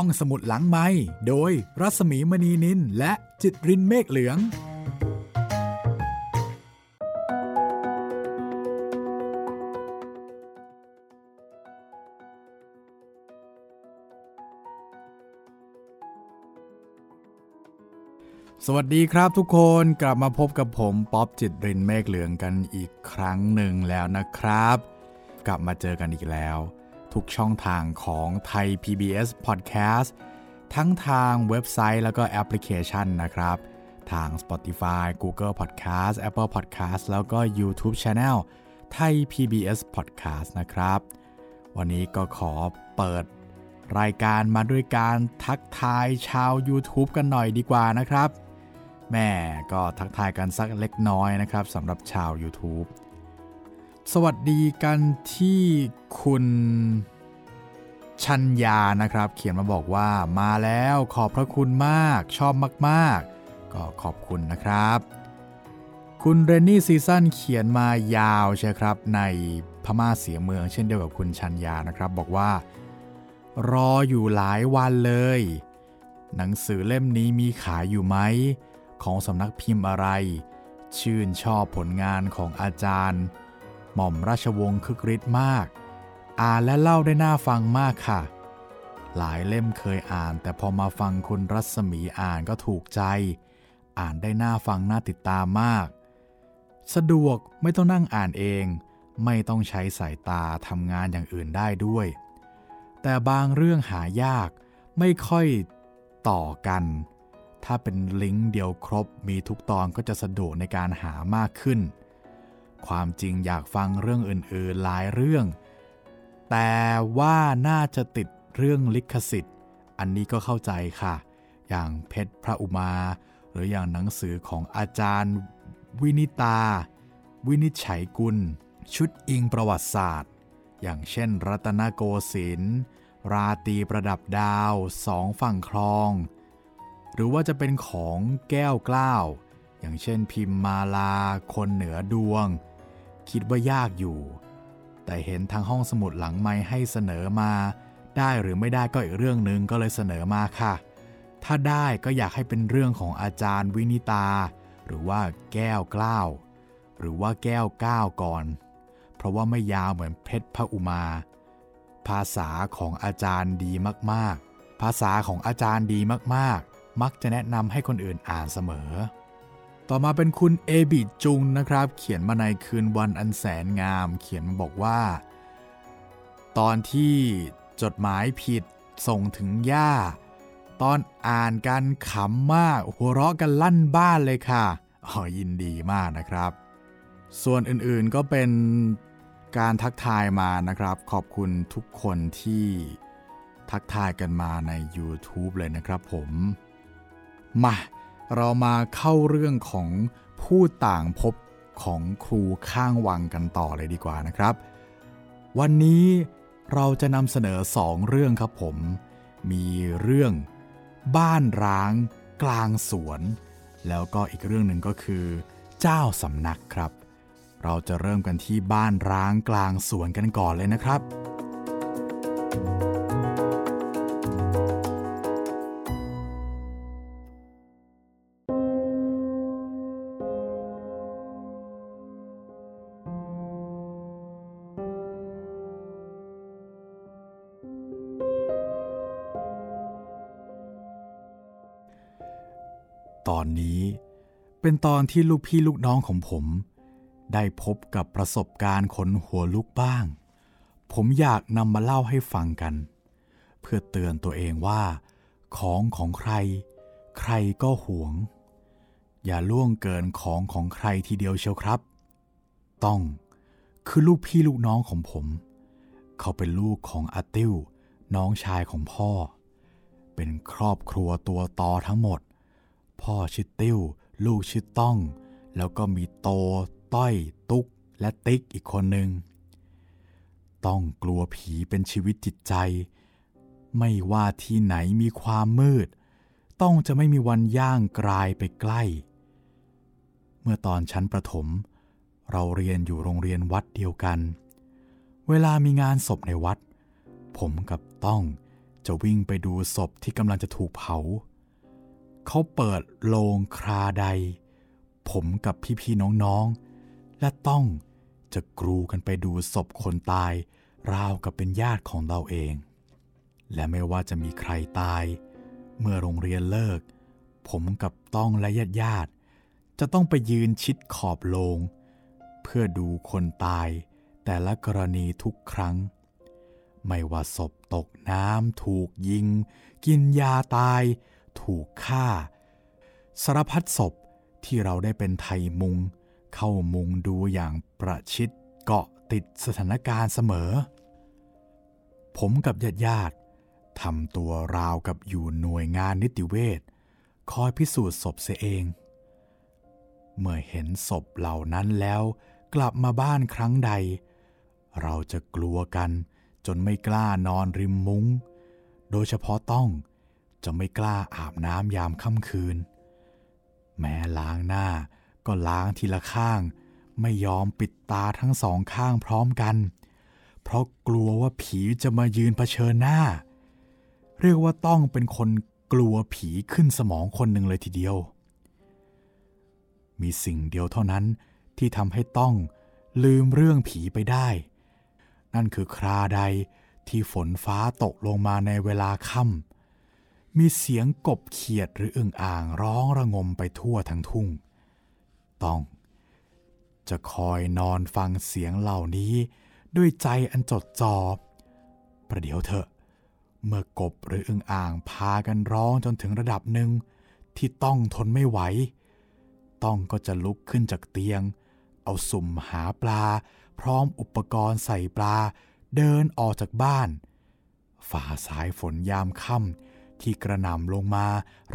ห้องสมุดหลังไม้โดยรัสมีมณีนินและจิตรินเมฆเหลือง สวัสดีครับทุกคนกลับมาพบกับผมป๊อบจิตรินเมฆเหลืองกันอีกครั้งหนึ่งแล้วนะครับ กลับมาเจอกันอีกแล้ว ทุกช่องทางของไทย PBS Podcast ทั้งทางเว็บไซต์แล้วก็แอปพลิเคชันนะครับ ทาง Spotify Google Podcast Apple Podcast แล้วก็ YouTube Channel ไทย PBS Podcast นะครับ วันนี้ก็ขอเปิดรายการมาด้วยการทักทายชาว YouTube กันหน่อยดีกว่านะครับ แม่ก็ทักทายกันสักเล็กน้อยนะครับสำหรับชาว YouTube สวัสดีกันที่คุณชัญญานะครับ เขียนมาบอกว่ามาแล้วขอบพระคุณมากชอบมากๆ ก็ขอบคุณนะครับ คุณเรนนี่ซีซั่นเขียนมายาวใช่ครับในพม่าเสียเมือง เช่นเดียวกับคุณชัญญานะครับ บอกว่า รออยู่หลายวันเลย หนังสือเล่มนี้มีขายอยู่ไหม ของสำนักพิมพ์อะไร ชื่นชอบผลงานของอาจารย์ หม่อมราชวงศ์คึกฤทธิ์มาก อ่านและเล่าได้น่าฟังมากค่ะ หลายเล่มเคยอ่าน แต่พอมาฟังคุณรัศมีอ่านก็ถูกใจ อ่านได้น่าฟังน่าติดตามมาก สะดวกไม่ต้องนั่งอ่านเอง ไม่ต้องใช้สายตาทำงานอย่างอื่นได้ด้วย แต่บางเรื่องหายากไม่ค่อยต่อกัน ถ้าเป็นลิงก์เดียวครบมีทุกตอนก็จะสะดวกในการหามากขึ้น ความจริงอยากฟังเรื่องอื่นๆหลายเรื่อง แต่ว่าน่าจะติดเรื่องลิขสิทธิ์ อันนี้ก็เข้าใจค่ะ อย่างเพชรพระอุมา หรืออย่างหนังสือของอาจารย์ วินิตา วินิจฉัยกุล ชุดอิงประวัติศาสตร์ อย่างเช่น รัตนโกสินทร์ราตีประดับดาวสองฝั่งคลอง หรือว่าจะเป็นของแก้วกล้าว อย่างเช่นพิมมาลา คนเหนือดวง คิดว่ายากอยู่ แต่เห็นทางห้องสมุดหลังไม้ให้เสนอมา ได้หรือไม่ได้ก็อีกเรื่องหนึ่งก็เลยเสนอมาค่ะ ถ้าได้ก็อยากให้เป็นเรื่องของอาจารย์วินิตา หรือว่าแก้วกล้าว หรือว่าแก้วก้าวก่อน เพราะว่าไม่ยาวเหมือนเพชรพระอุมา ภาษาของอาจารย์ดีมากๆ ภาษาของอาจารย์ดีมากๆ มักจะแนะนำให้คนอื่นอ่านเสมอ ต่อมาเป็นคุณเอบิจุงนะครับ เขียนมาในคืนวันอันแสนงาม เขียนมาบอกว่า ตอนที่จดหมายผิดส่งถึงย่า ตอนอ่านกันขำมาก หัวเราะกันลั่นบ้านเลยค่ะอ๋อยินดีมากนะครับ ส่วนอื่นๆก็เป็นการทักทายมานะครับ ขอบคุณทุกคนที่ทักทายกันมาใน YouTube เลยนะครับผม มา เรามาเข้าเรื่องของผู้ต่างพบของครูข้างวังกันต่อเลยดีกว่านะครับ วันนี้เราจะนำเสนอสองเรื่องครับผม มีเรื่องบ้านร้าง กลางสวน แล้วก็อีกเรื่องหนึ่งก็คือ เจ้าสำนักครับ เราจะเริ่มกันที่บ้านร้างกลางสวนกันก่อนเลยนะครับต อนนี้ เป็นตอนที่ลูกพี่ลูกน้องของผม ได้พบกับประสบการณ์ขนหัวลุกบ้าง ผมอยากนำมาเล่าให้ฟังกัน เพื่อเตือนตัวเองว่า ของของใคร ใครก็หวง อย่าล่วงเกินของของใครทีเดียวเชียวครับ ต้องคือลูกพี่ลูกน้องของผม เขาเป็นลูกของอาติ้วน้องชายของพ่อ เป็นครอบครัวตัวตอทั้งหมด พ่อชื่อติ้ว ลูกชื่อต้อง แล้วก็มีโต ต้อย ตุ๊ก และติ๊กอีกคนหนึ่ง ต้องกลัวผีเป็นชีวิตจิตใจ ไม่ว่าที่ไหนมีความมืด ต้องจะไม่มีวันย่างกลายไปใกล้ เมื่อตอนชั้นประถม เราเรียนอยู่โรงเรียนวัดเดียวกัน เวลามีงานศพในวัด ผมกับต้องจะวิ่งไปดูศพที่กำลังจะถูกเผา เขาเปิดโลงคราใด ผมกับพี่ๆน้องๆ และต้องจะกรูกันไปดูศพคนตาย ราวกับเป็นญาติของเราเอง และไม่ว่าจะมีใครตาย เมื่อโรงเรียนเลิก ผมกับต้องและญาติญาติจะต้องไปยืนชิดขอบโลง เพื่อดูคนตาย แต่ละกรณีทุกครั้ง ไม่ว่าศพตกน้ำถูกยิง กินยาตาย ถูกฆ่า สารพัดศพที่เราได้เป็นไทยมุง เข้ามุงดูอย่างประชิดเกาะติดสถานการณ์เสมอ ผมกับญาติญาติทำตัวราวกับอยู่หน่วยงานนิติเวชคอยพิสูจน์ศพเสียเอง เมื่อเห็นศพเหล่านั้นแล้วกลับมาบ้านครั้งใด เราจะกลัวกันจนไม่กล้านอนริมมุง้ง โดยเฉพาะต้อง จะไม่กล้าอาบน้ำยามค่ำคืน แม้ล้างหน้าก็ล้างทีละข้าง ไม่ยอมปิดตาทั้งสองข้างพร้อมกัน เพราะกลัวว่าผีจะมายืนเผชิญหน้า เรียกว่าต้องเป็นคนกลัวผีขึ้นสมองคนหนึ่งเลยทีเดียว มีสิ่งเดียวเท่านั้นที่ทำให้ต้องลืมเรื่องผีไปได้ นั่นคือคราใดที่ฝนฟ้าตกลงมาในเวลาค่ำ มีเสียงกบเขียดหรืออึ่งอ่างร้องระงมไปทั่วทั้งทุ่ง ต้อง จะคอยนอนฟังเสียงเหล่านี้ด้วยใจอันจดจอ่อประเดี๋ยวเถอะ เมื่อกบหรืออึ่งอ่างพากันร้องจนถึงระดับหนึ่งที่ต้องทนไม่ไหว ต้องก็จะลุกขึ้นจากเตียง เอาสุ่มหาปลา พร้อมอุปกรณ์ใส่ปลา เดินออกจากบ้าน ฝ่าสายฝนยามค่ำ ที่กระหน่ำลงมา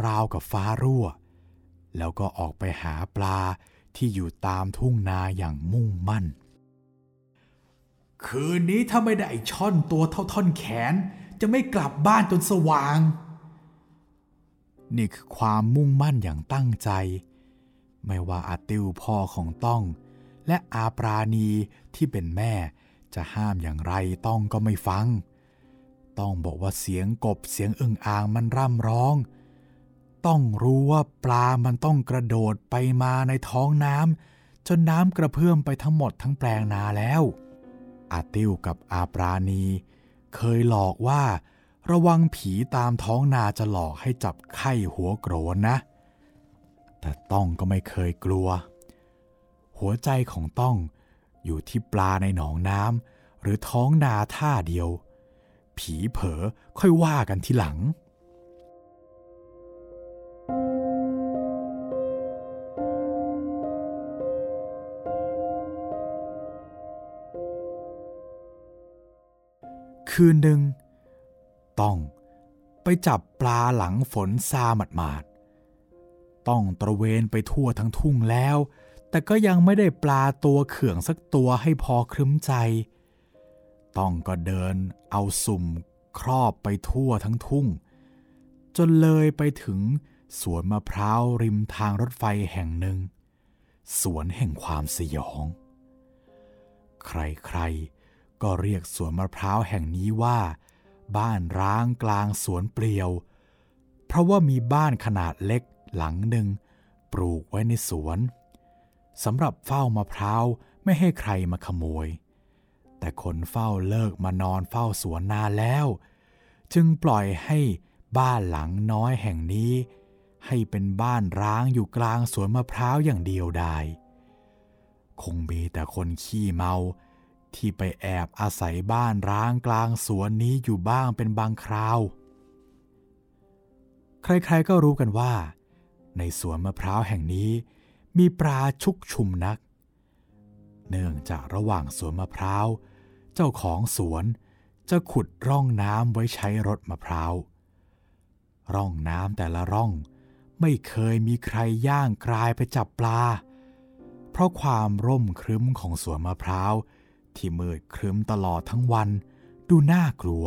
ราวกับฟ้ารั่ว แล้วก็ออกไปหาปลาที่อยู่ตามทุ่งนาอย่างมุ่งมั่น คืนนี้ถ้าไม่ได้ช่อนตัวเท่าท่อนแขน จะไม่กลับบ้านจนสว่าง นี่คือความมุ่งมั่นอย่างตั้งใจ ไม่ว่าอาติวพ่อของต้อง และอาปราณีที่เป็นแม่จะห้ามอย่างไรต้องก็ไม่ฟัง ต้องบอกว่าเสียงกบเสียงอึ่งอ่างมันร่ำร้อง ต้องรู้ว่าปลามันต้องกระโดดไปมาในท้องน้ำจนน้ำกระเพื่อมไปทั้งหมดทั้งแปลงนาแล้วอาติวกับอาปราณี เคยหลอกว่า ระวังผีตามท้องนาจะหลอกให้จับไข้หัวโกรนนะ แต่ต้องก็ไม่เคยกลัว หัวใจของต้องอยู่ที่ปลาในหนองน้ำหรือท้องนาท่าเดียว ผีเผลอค่อยว่ากันทีหลัง คืนหนึ่ง ต้องไปจับปลาหลังฝนซาหมาดๆต้องตระเวนไปทั่วทั้งทุ่งแล้ว แต่ก็ยังไม่ได้ปลาตัวเขื่องสักตัวให้พอครึ้มใจ ต้องก็เดินเอาสุ่มครอบไปทั่วทั้งทุ่ง จนเลยไปถึงสวนมะพร้าวริมทางรถไฟแห่งหนึ่ง สวนแห่งความสยอง ใครๆ ก็เรียกสวนมะพร้าวแห่งนี้ว่า บ้านร้างกลางสวนเปลี่ยว เพราะว่ามีบ้านขนาดเล็กหลังหนึ่งปลูกไว้ในสวนสำหรับเฝ้ามะพร้าวไม่ให้ใครมาขโมย แต่คนเฝ้าเลิกมานอนเฝ้าสวนนานแล้ว จึงปล่อยให้บ้านหลังน้อยแห่งนี้ ให้เป็นบ้านร้างอยู่กลางสวนมะพร้าวอย่างเดียวดายคงมีแต่คนขี้เมา ที่ไปแอบอาศัยบ้านร้างกลางสวนนี้อยู่บ้างเป็นบางคราว ใครๆก็รู้กันว่า ในสวนมะพร้าวแห่งนี้ มีปลาชุกชุมนัก เนื่องจากระหว่างสวนมะพร้าว เจ้าของสวนจะขุดร่องน้ำไว้ใช้รดมะพร้าว ร่องน้ำแต่ละร่องไม่เคยมีใครย่างกลายไปจับปลา เพราะความร่มครึ้มของสวนมะพร้าว ที่มืดครึ้มตลอดทั้งวัน ดูน่ากลัว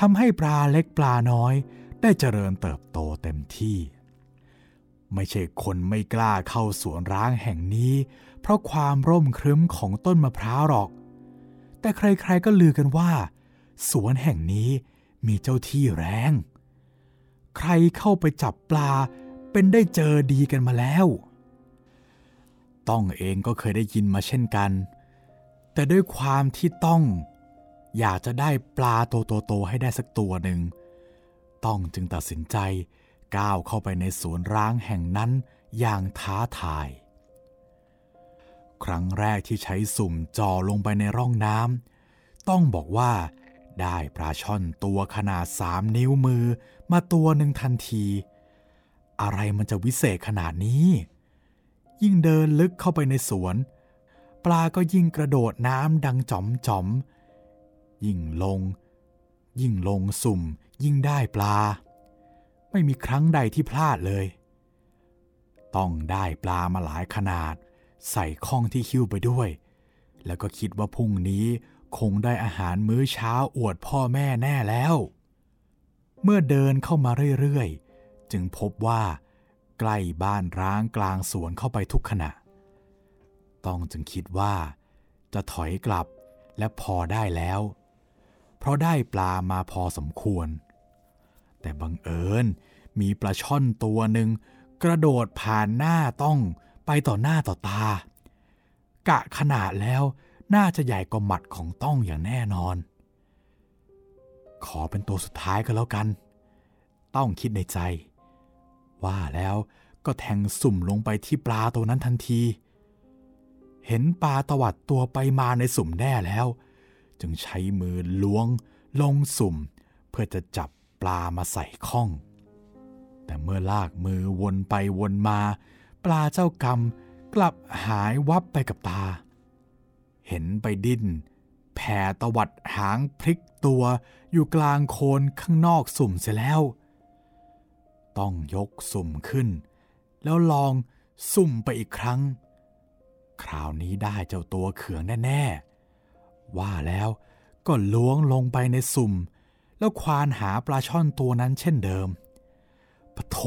ทำให้ปลาเล็กปลาน้อย ได้เจริญเติบโตเต็มที่ ไม่ใช่คนไม่กล้าเข้าสวนร้างแห่งนี้ เพราะความร่มครึ้มของต้นมะพร้าวหรอก แต่ใครๆก็ลือกันว่า สวนแห่งนี้มีเจ้าที่แรง ใครเข้าไปจับปลาเป็นได้เจอดีกันมาแล้ว ต้องเองก็เคยได้ยินมาเช่นกัน แต่ด้วยความที่ต้อง อยากจะได้ปลาโตๆให้ได้สักตัวหนึ่ง ต้องจึงตัดสินใจก้าวเข้าไปในสวนร้างแห่งนั้นอย่างท้าทาย ครั้งแรกที่ใช้สุ่มจ่อลงไปในร่องน้ำต้องบอกว่า ได้ปลาช่อนตัวขนาดสามนิ้วมือมาตัวหนึ่งทันที อะไรมันจะวิเศษขนาดนี้ ยิ่งเดินลึกเข้าไปในสวน ปลาก็ยิ่งกระโดดน้ำดังจ๋อมจ๋อมยิ่งลง ยิ่งลงสุ่ม ยิ่งได้ปลา ไม่มีครั้งใดที่พลาดเลย ต้องได้ปลามาหลายขนาด ใส่ข้องที่คิ้วไปด้วย แล้วก็คิดว่าพรุ่งนี้คงได้อาหารมื้อเช้าอวดพ่อแม่แน่แล้ว เมื่อเดินเข้ามาเรื่อยๆ จึงพบว่า ใกล้บ้านร้างกลางสวนเข้าไปทุกขณะ ต้องจึงคิดว่า จะถอยกลับและพอได้แล้ว เพราะได้ปลามาพอสมควร แต่บังเอิญมีปลาช่อนตัวหนึ่งกระโดดผ่านหน้าต้อง ไปต่อหน้าต่อตา กะขนาดแล้วน่าจะใหญ่กว่าหมัดของต้องอย่างแน่นอน ขอเป็นตัวสุดท้ายก็แล้วกัน ต้องคิดในใจ ว่าแล้วก็แทงสุ่มลงไปที่ปลาตัวนั้นทันที เห็นปลาตวัดตัวไปมาในสุ่มแน่แล้ว จึงใช้มือล้วงลงสุ่ม เพื่อจะจับปลามาใส่ข้อง แต่เมื่อลากมือวนไปวนมา ปลาเจ้ากรรมกลับหายวับไปกับตา เห็นไปดิ้น แผ่ตวัดหางพลิกตัวอยู่กลางโคนข้างนอกสุ่มเสียแล้ว ต้องยกสุ่มขึ้น แล้วลองสุ่มไปอีกครั้ง คราวนี้ได้เจ้าตัวเขืองแน่ ๆ ว่าแล้วก็ล้วงลงไปในสุ่ม แล้วควานหาปลาช่อนตัวนั้นเช่นเดิมปะโท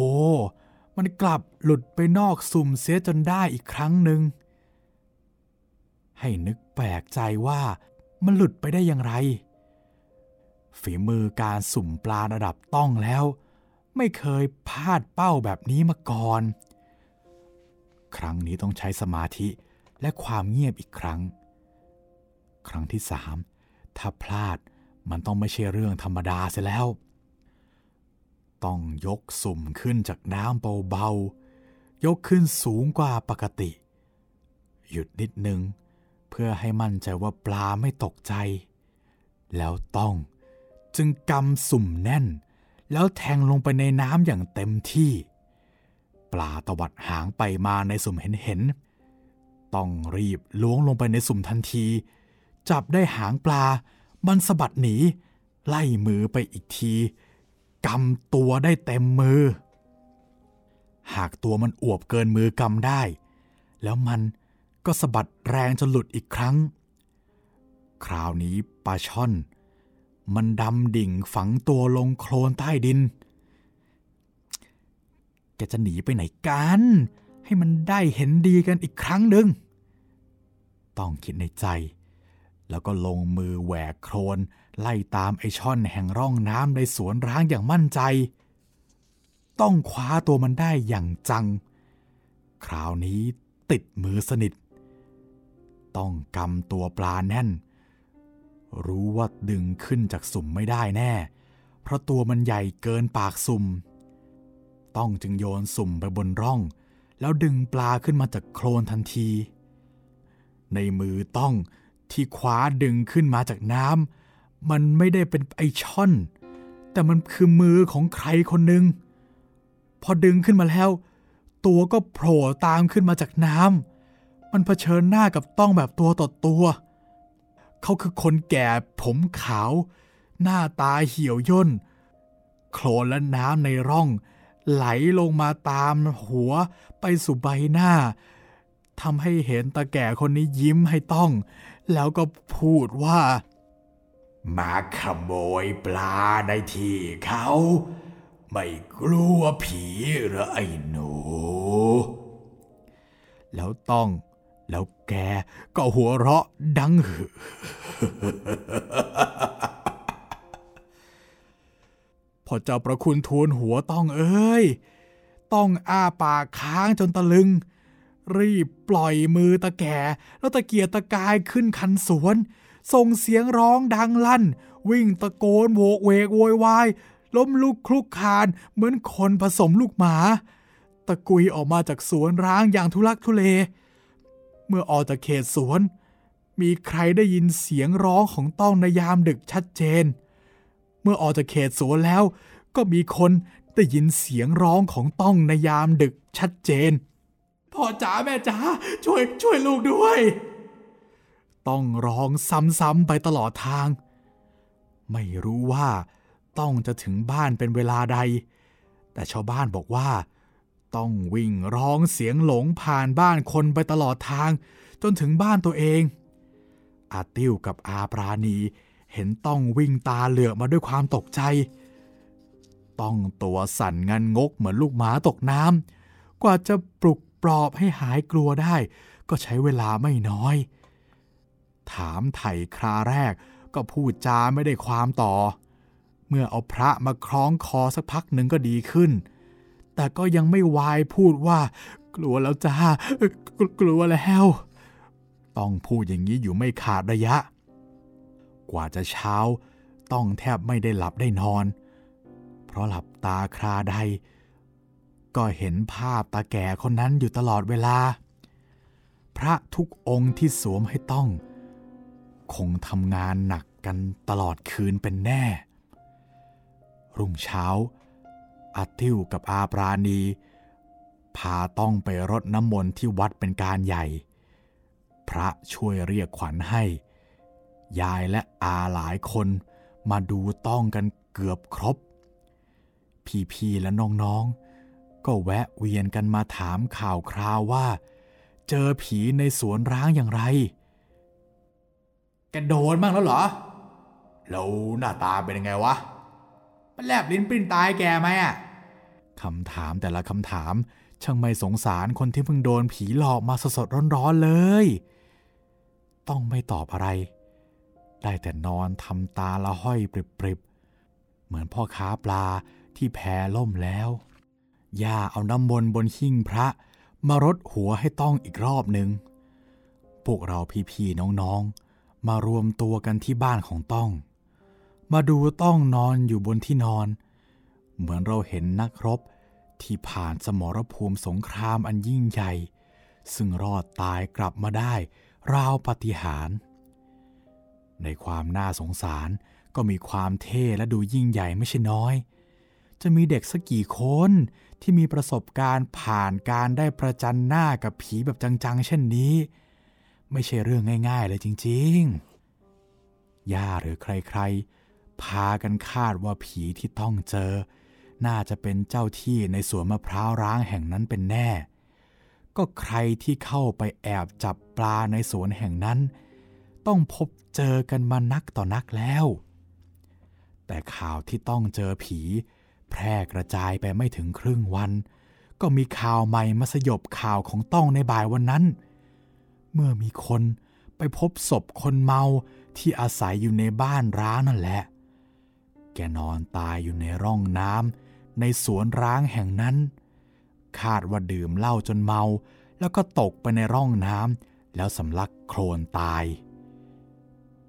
มันกลับหลุดไปนอกสุ่มเสียจนได้อีกครั้งหนึ่ง ให้นึกแปลกใจว่ามันหลุดไปได้อย่างไร ฝีมือการสุ่มปลาระดับต้องแล้ว ไม่เคยพลาดเป้าแบบนี้มาก่อน ครั้งนี้ต้องใช้สมาธิและความเงียบอีกครั้ง ครั้งที่สามถ้าพลาดมันต้องไม่ใช่เรื่องธรรมดาเสียแล้ว ต้องยกสุ่มขึ้นจากน้ำเบาๆ ยกขึ้นสูงกว่าปกติ หยุดนิดนึง เพื่อให้มั่นใจว่าปลาไม่ตกใจ แล้วต้องจึงกำสุ่มแน่น แล้วแทงลงไปในน้ำอย่างเต็มที่ ปลาตวัดหางไปมาในสุ่มเห็นเห็นต้องรีบล้วงลงไปในสุ่มทันที จับได้หางปลา มันสะบัดหนี ไล่มือไปอีกที กำตัวได้เต็มมือ หากตัวมันอวบเกินมือกำได้ แล้วมันก็สะบัดแรงจนหลุดอีกครั้ง คราวนี้ปลาช่อน มันดำดิ่งฝังตัวลงโคลนใต้ดิน แกจะหนีไปไหนกัน ให้มันได้เห็นดีกันอีกครั้งหนึ่ง ต้องคิดในใจ แล้วก็ลงมือแหวกโคลน ไล่ตามไอช่อนแห่งร่องน้ำในสวนร้างอย่างมั่นใจ ต้องคว้าตัวมันได้อย่างจัง คราวนี้ติดมือสนิท ต้องกำตัวปลาแน่น รู้ว่าดึงขึ้นจากสุ่มไม่ได้แน่ เพราะตัวมันใหญ่เกินปากสุ่ม ต้องจึงโยนสุ่มไปบนร่อง แล้วดึงปลาขึ้นมาจากโคลนทันที ในมือต้องที่คว้าดึงขึ้นมาจากน้ำ มันไม่ได้เป็นไอช่อน แต่มันคือมือของใครคนหนึ่งพอดึงขึ้นมาแล้ว ตัวก็โผล่ตามขึ้นมาจากน้ำมันเผชิญหน้ากับต้องแบบตัวต่อตัว เขาคือคนแก่ผมขาว หน้าตาเหี่ยวย่น โคลนและน้ำในร่อง ไหลลงมาตามหัวไปสู่ใบหน้าทำให้เห็นตาแก่คนนี้ยิ้มให้ต้อง แล้วก็พูดว่า มาขโมยปลาในที่เขา ไม่กลัวผีหรอไอ้หนู แล้วต้อง แล้วแกก็หัวเราะดังหึพอเจ้าประคุณทูลหัวต้องเอ้ย ต้องอ้าปากค้างจนตะลึง รีบปล่อยมือตะแก่แล้วตะเกียกตะกายขึ้นคันสวน ส่งเสียงร้องดังลั่น วิ่งตะโกนโวกเวกโวยวายล้มลุกคลุกคานเหมือนคนผสมลูกหมา ตะกุยออกมาจากสวนร้างอย่างทุลักทุเล เมื่อออกจากเขตสวน มีใครได้ยินเสียงร้องของต้องในยามดึกชัดเจน เมื่อออกจากเขตสวนแล้ว ก็มีคนได้ยินเสียงร้องของต้องในยามดึกชัดเจนพ่อจ๋าแม่จ๋าช่วยช่วยลูกด้วย ต้องร้องซ้ำๆไปตลอดทาง ไม่รู้ว่าต้องจะถึงบ้านเป็นเวลาใด แต่ชาวบ้านบอกว่า ต้องวิ่งร้องเสียงหลงผ่านบ้านคนไปตลอดทาง จนถึงบ้านตัวเอง อาติ้วกับอาปราณีเห็นต้องวิ่งตาเหลือกมาด้วยความตกใจ ต้องตัวสั่นงันงกเหมือนลูกหมาตกน้ำกว่าจะปลุกปลอบให้หายกลัวได้ ก็ใช้เวลาไม่น้อย ถามไถ่คราแรก ก็พูดจาไม่ได้ความต่อ เมื่อเอาพระมาคล้องคอสักพักหนึ่งก็ดีขึ้น แต่ก็ยังไม่วายพูดว่า กลัวแล้วจ้ากลัวแล้ว ต้องพูดอย่างนี้อยู่ไม่ขาดระยะ กว่าจะเช้า ต้องแทบไม่ได้หลับได้นอน เพราะหลับตาคราใด ก็เห็นภาพตาแก่คนนั้นอยู่ตลอดเวลาพระทุกองค์ที่สวมให้ต้อง คงทำงานหนักกันตลอดคืนเป็นแน่ รุ่งเช้า อาติวกับอาปราณี พาต้องไปรดน้ำมนต์ที่วัดเป็นการใหญ่ พระช่วยเรียกขวัญให้ ยายและอาหลายคนมาดูต้องกันเกือบครบ พี่ๆและน้องๆ ก็แวะเวียนกันมาถามข่าวคราวว่า เจอผีในสวนร้างอย่างไร แกโดนบ้างแล้วเหรอ แล้วหน้าตาเป็นยังไงวะ มันแลบลิ้นปริ้นตายแกไหมอะคำถามแต่ละคำถาม ช่างไม่สงสารคนที่เพิ่งโดนผีหลอกมาสดๆร้อนๆเลย ต้องไม่ตอบอะไร ได้แต่นอนทำตาละห้อยปริบๆ เหมือนพ่อค้าปลาที่แพล่มแล้ว ย่าเอาน้ำมนต์บนหิ้งพระมารดหัวให้ต้องอีกรอบหนึ่ง พวกเราพี่ๆน้องๆ มารวมตัวกันที่บ้านของต้อง มาดูต้องนอนอยู่บนที่นอน เหมือนเราเห็นนักรบที่ผ่านสมรภูมิสงครามอันยิ่งใหญ่ ซึ่งรอดตายกลับมาได้ราวปฏิหาร ในความน่าสงสารก็มีความเท่และดูยิ่งใหญ่ไม่ใช่น้อย จะมีเด็กสักกี่คนที่มีประสบการณ์ผ่านการได้ประจันหน้ากับผีแบบจังๆ เช่นนี้ ไม่ใช่เรื่องง่าย ๆ เลยจริง ๆ ย่าหรือใครๆ พากันคาดว่าผีที่ต้องเจอ น่าจะเป็นเจ้าที่ในสวนมะพร้าวร้างแห่งนั้นเป็นแน่ ก็ใครที่เข้าไปแอบจับปลาในสวนแห่งนั้น ต้องพบเจอกันมานักต่อนักแล้ว แต่ข่าวที่ต้องเจอผี แพร่กระจายไปไม่ถึงครึ่งวัน ก็มีข่าวใหม่มาสยบข่าวของต้องในบ่ายวันนั้นเเมื่อมีคนไปพบศพคนเมาที่อาศัยอยู่ในบ้านร้างนั่นแหละ แกนอนตายอยู่ในร่องน้ำในสวนร้างแห่งนั้น คาดว่าดื่มเหล้าจนเมา แล้วก็ตกไปในร่องน้ำแล้วสำลักโคลนตาย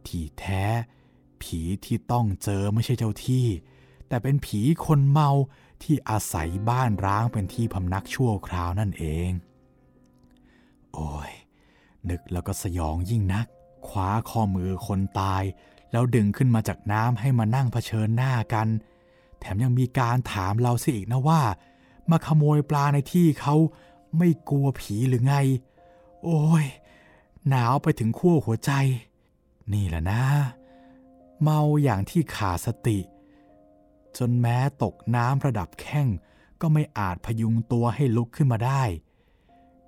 ที่แท้ ผีที่ต้องเจอไม่ใช่เจ้าที่ แต่เป็นผีคนเมาที่อาศัยบ้านร้างเป็นที่พำนักชั่วคราวนั่นเอง โอ้ย นึกแล้วก็สยองยิ่งนัก คว้าข้อมือคนตาย แล้วดึงขึ้นมาจากน้ำให้มานั่งเผชิญหน้ากัน แถมยังมีการถามเราสิอีกนะว่า มาขโมยปลาในที่เขาไม่กลัวผีหรือไง โอ้ย หนาวไปถึงขั้วหัวใจ นี่แหละนะ เมาอย่างที่ขาดสติ จนแม้ตกน้ำระดับแข้งก็ไม่อาจพยุงตัวให้ลุกขึ้นมาได้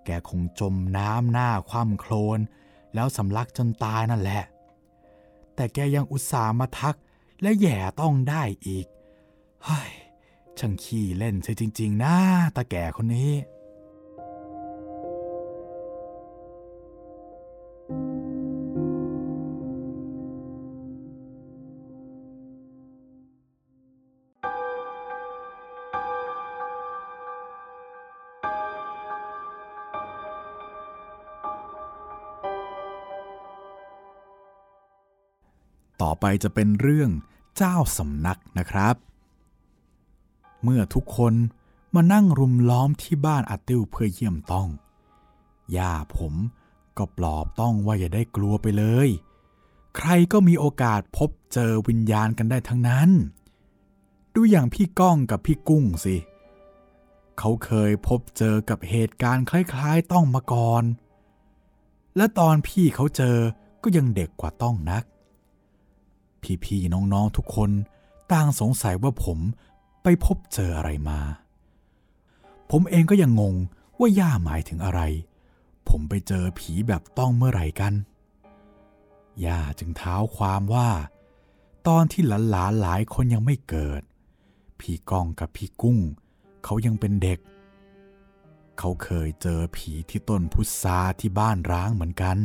แกคงจมน้ำหน้าคว่ำโคลน แล้วสำลักจนตายนั่นแหละ แต่แกยังอุตส่าห์มาทักและแย่ต้องได้อีกเฮ้ยช่างขี้เล่นใช่จริง ๆ นะตาแก่คนนี้ ไปจะเป็นเรื่องเจ้าสำนักนะครับ เมื่อทุกคนมานั่งรุมล้อมที่บ้านอาติวเพื่อเยี่ยมต้อง ย่าผมก็ปลอบต้องว่าอย่าได้กลัวไปเลย ใครก็มีโอกาสพบเจอวิญญาณกันได้ทั้งนั้น ดูอย่างพี่ก้องกับพี่กุ้งสิ เขาเคยพบเจอกับเหตุการณ์คล้ายๆต้องมาก่อน และตอนพี่เขาเจอก็ยังเด็กกว่าต้องนัก พี่ๆน้องๆทุกคนต่างสงสัยว่าผมไปพบเจออะไรมา ผมเองก็ยังงงว่าย่าหมายถึงอะไร ผมไปเจอผีแบบต้องเมื่อไหร่กัน ย่าจึงเท้าความว่า ตอนที่หลานๆหลายคนยังไม่เกิด พี่กองกับพี่กุ้ง เขายังเป็นเด็ก เขาเคยเจอผีที่ต้นพุทราที่บ้านร้างเหมือนกัน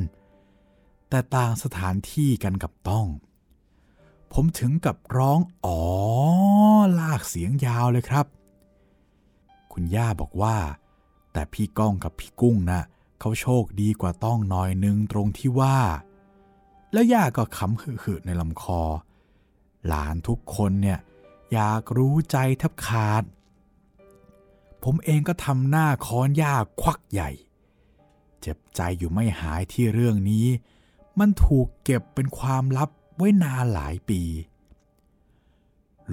แต่ต่างสถานที่กันกับต้อง ผมถึงกับร้องอ๋อลากเสียงยาวเลยครับ คุณย่าบอกว่า แต่พี่ก้องกับพี่กุ้งนะ่ะเขาโชคดีกว่าต้องหน่อยนึงตรงที่ว่า แล้วย่าก็ขำหึ่ในลำคอ หลานทุกคนเนี่ยอยากรู้ใจแทบขาด ผมเองก็ทำหน้าค้อนย่าควักใหญ่ เจ็บใจอยู่ไม่หายที่เรื่องนี้ มันถูกเก็บเป็นความลับ ไว้นานหลายปี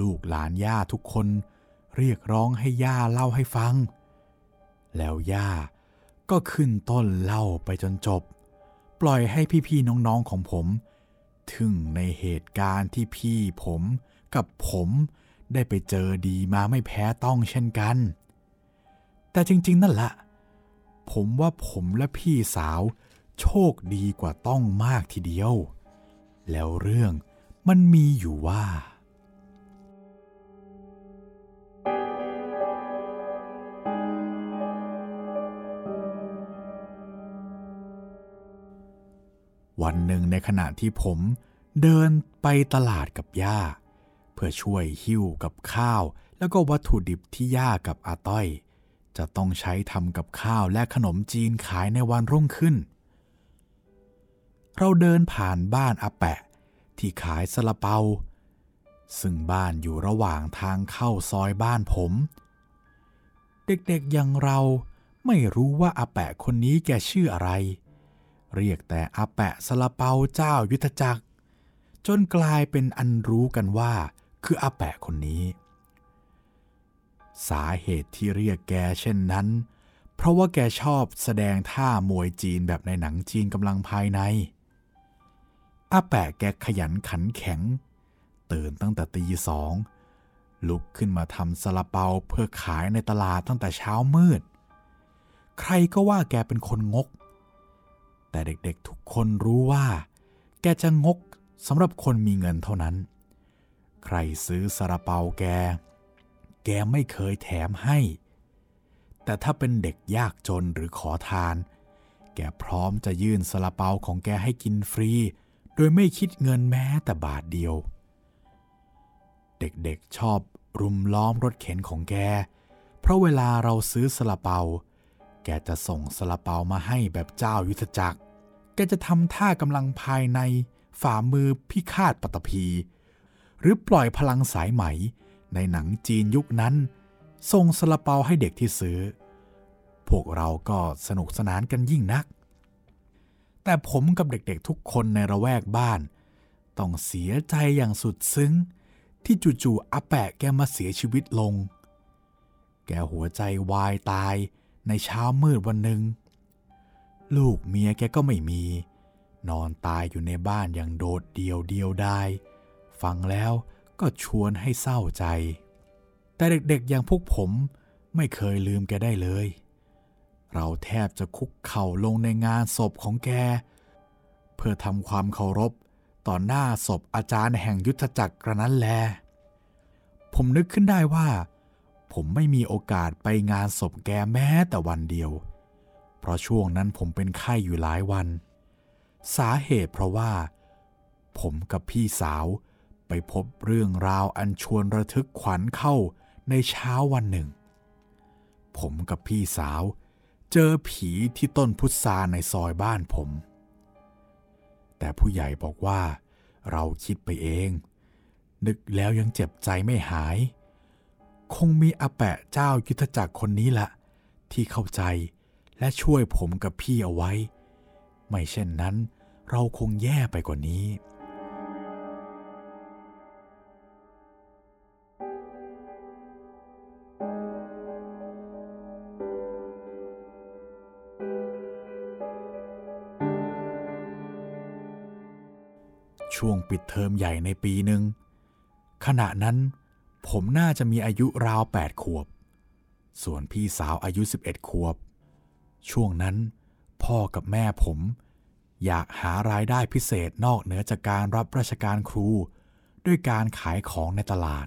ลูกหลานย่าทุกคนเรียกร้องให้ย่าเล่าให้ฟัง แล้วย่าก็ขึ้นต้นเล่าไปจนจบ ปล่อยให้พี่ๆน้องๆของผมถึงในเหตุการณ์ที่พี่ผมกับผมได้ไปเจอดีมาไม่แพ้ต้องเช่นกัน แต่จริง ๆ นั่นแหละ ผมว่าผมและพี่สาวโชคดีกว่าต้องมากทีเดียว แล้วเรื่องมันมีอยู่ว่า วันหนึ่งในขณะที่ผมเดินไปตลาดกับย่า เพื่อช่วยหิ้วกับข้าว แล้วก็วัตถุดิบที่ย่ากับอาต้อย จะต้องใช้ทำกับข้าวและขนมจีนขายในวันรุ่งขึ้น เราเดินผ่านบ้านอาแปะ ที่ขายสลาเปา ซึ่งบ้านอยู่ระหว่างทางเข้าซอยบ้านผม เด็กๆอย่างเราไม่รู้ว่าอาแปะคนนี้แกชื่ออะไร เรียกแต่อาแปะสลาเปาเจ้ายุทธจักร จนกลายเป็นอันรู้กันว่าคืออาแปะคนนี้ สาเหตุที่เรียกแกเช่นนั้น เพราะว่าแกชอบแสดงท่ามวยจีนแบบในหนังจีนกำลังภายใน อาแปะแกขยันขันแข็ง ตื่นตั้งแต่ตีสองลุกขึ้นมาทำซาลาเปาเพื่อขายในตลาดตั้งแต่เช้ามืด ใครก็ว่าแกเป็นคนงก แต่เด็กๆทุกคนรู้ว่า แกจะงกสำหรับคนมีเงินเท่านั้น ใครซื้อซาลาเปาแก แกไม่เคยแถมให้ แต่ถ้าเป็นเด็กยากจนหรือขอทาน แกพร้อมจะยื่นซาลาเปาของแกให้กินฟรี โดยไม่คิดเงินแม้แต่บาทเดียว เด็กๆชอบรุมล้อมรถเข็นของแก เพราะเวลาเราซื้อสลาเปา แกจะส่งสลาเปามาให้แบบเจ้ายุทธจักร แกจะทำท่ากำลังภายในฝ่ามือพิฆาตปตพี หรือปล่อยพลังสายไหมในหนังจีนยุคนั้น ส่งสลาเปาให้เด็กที่ซื้อ พวกเราก็สนุกสนานกันยิ่งนัก แต่ผมกับเด็กๆทุกคนในระแวกบ้าน ต้องเสียใจอย่างสุดซึ้ง ที่จู่ๆอาแปะแกมาเสียชีวิตลง แกหัวใจวายตายในเช้ามืดวันหนึ่ง ลูกเมียแกก็ไม่มี นอนตายอยู่ในบ้านอย่างโดดเดียวเดียวได้ฟังแล้วก็ชวนให้เศร้าใจ แต่เด็กๆอย่างพวกผมไม่เคยลืมแกได้เลย เราแทบจะคุกเข่าลงในงานศพของแก เพื่อทำความเคารพต่อหน้าศพอาจารย์แห่งยุทธจักรกระนั้นแล ผมนึกขึ้นได้ว่า ผมไม่มีโอกาสไปงานศพแกแม้แต่วันเดียว เพราะช่วงนั้นผมเป็นไข้อยู่หลายวัน สาเหตุเพราะว่า ผมกับพี่สาวไปพบเรื่องราวอันชวนระทึกขวัญเข้าในเช้าวันหนึ่ง ผมกับพี่สาว เจอผีที่ต้นพุทราในซอยบ้านผม แต่ผู้ใหญ่บอกว่า เราคิดไปเอง นึกแล้วยังเจ็บใจไม่หาย คงมีอาแปะเจ้ายุทธจักรคนนี้ละที่เข้าใจและช่วยผมกับพี่เอาไว้ ไม่เช่นนั้นเราคงแย่ไปกว่านี้ ช่วงปิดเทอมใหญ่ในปีหนึ่งขณะนั้นผมน่าจะมีอายุราวแปดขวบ ส่วนพี่สาวอายุ 11 ขวบ ช่วงนั้นพ่อกับแม่ผม อยากหารายได้พิเศษนอกเหนือจากการรับราชการครู ด้วยการขายของในตลาด